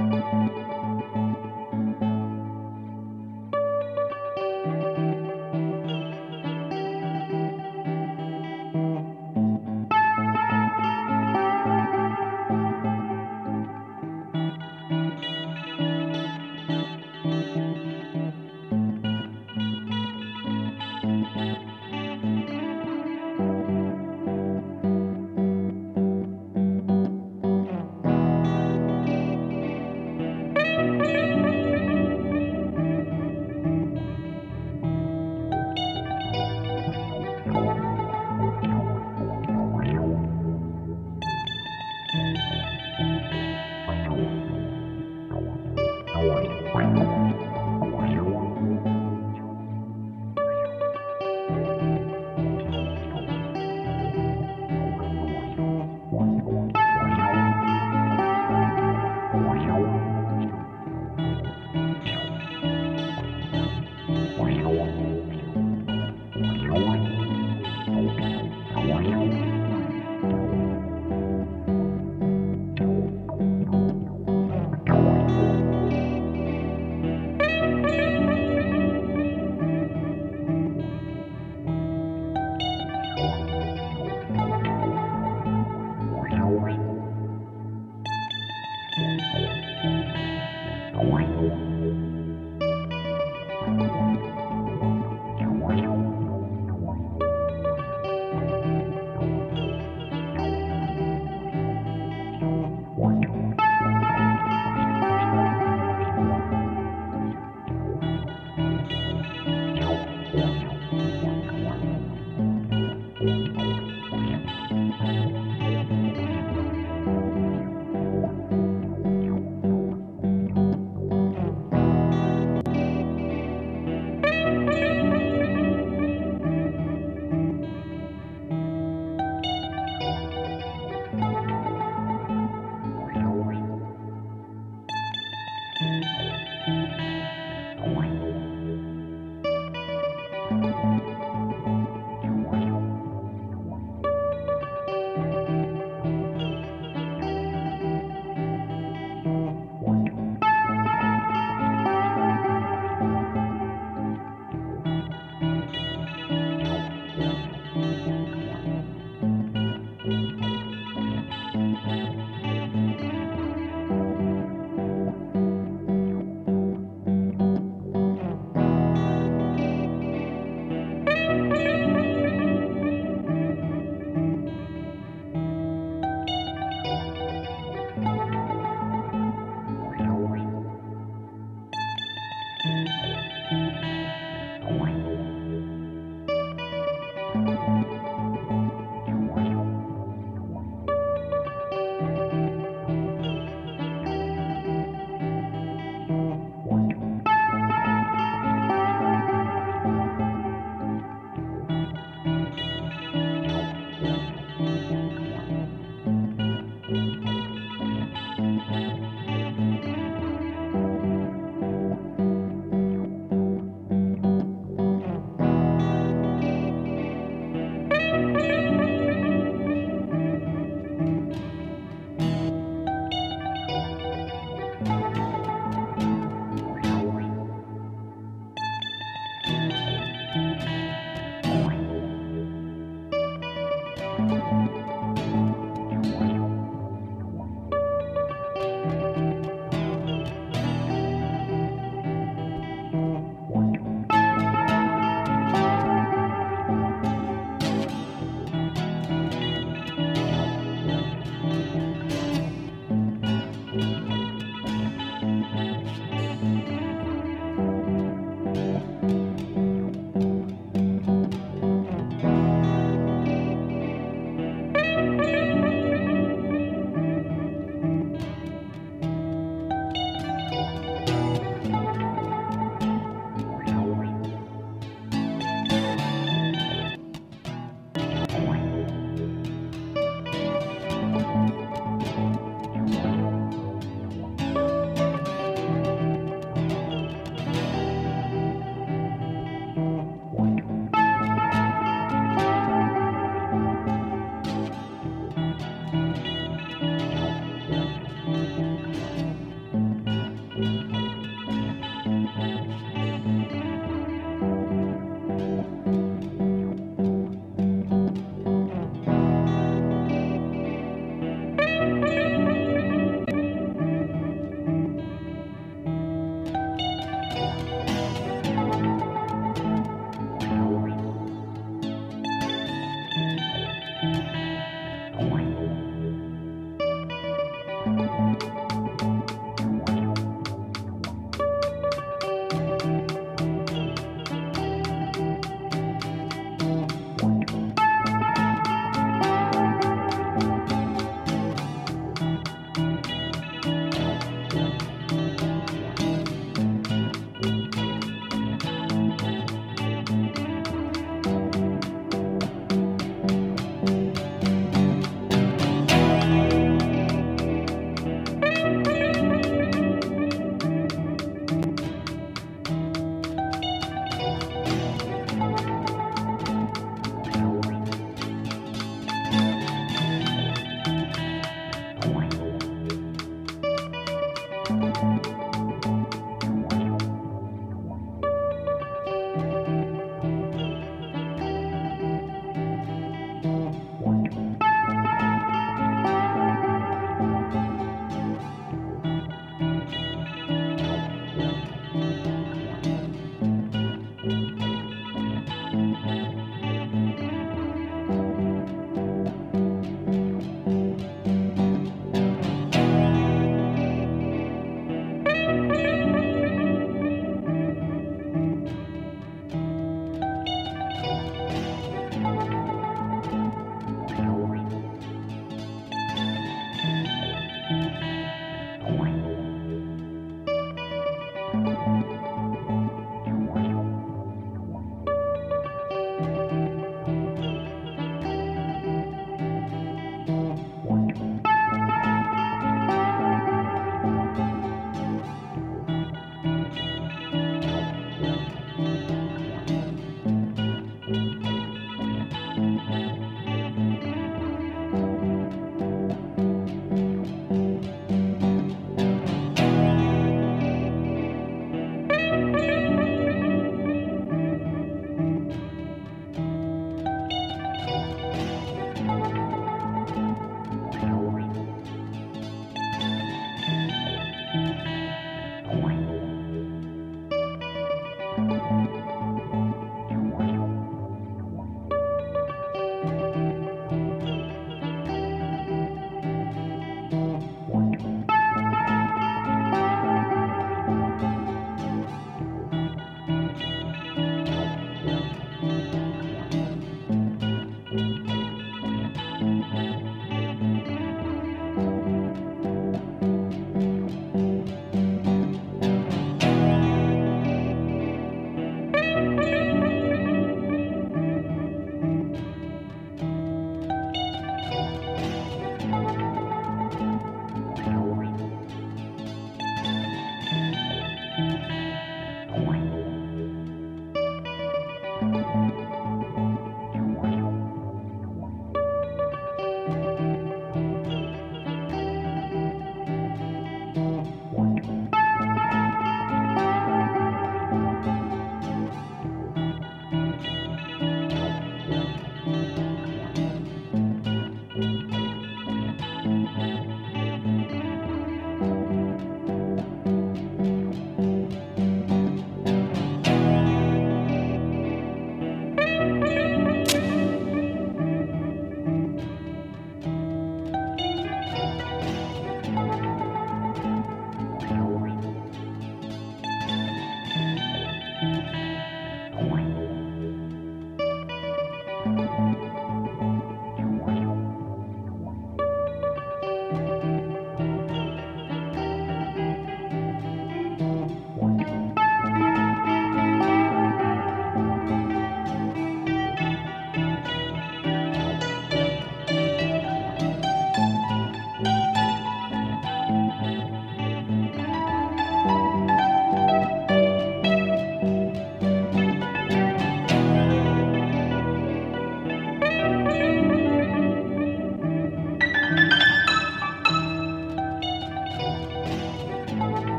うん。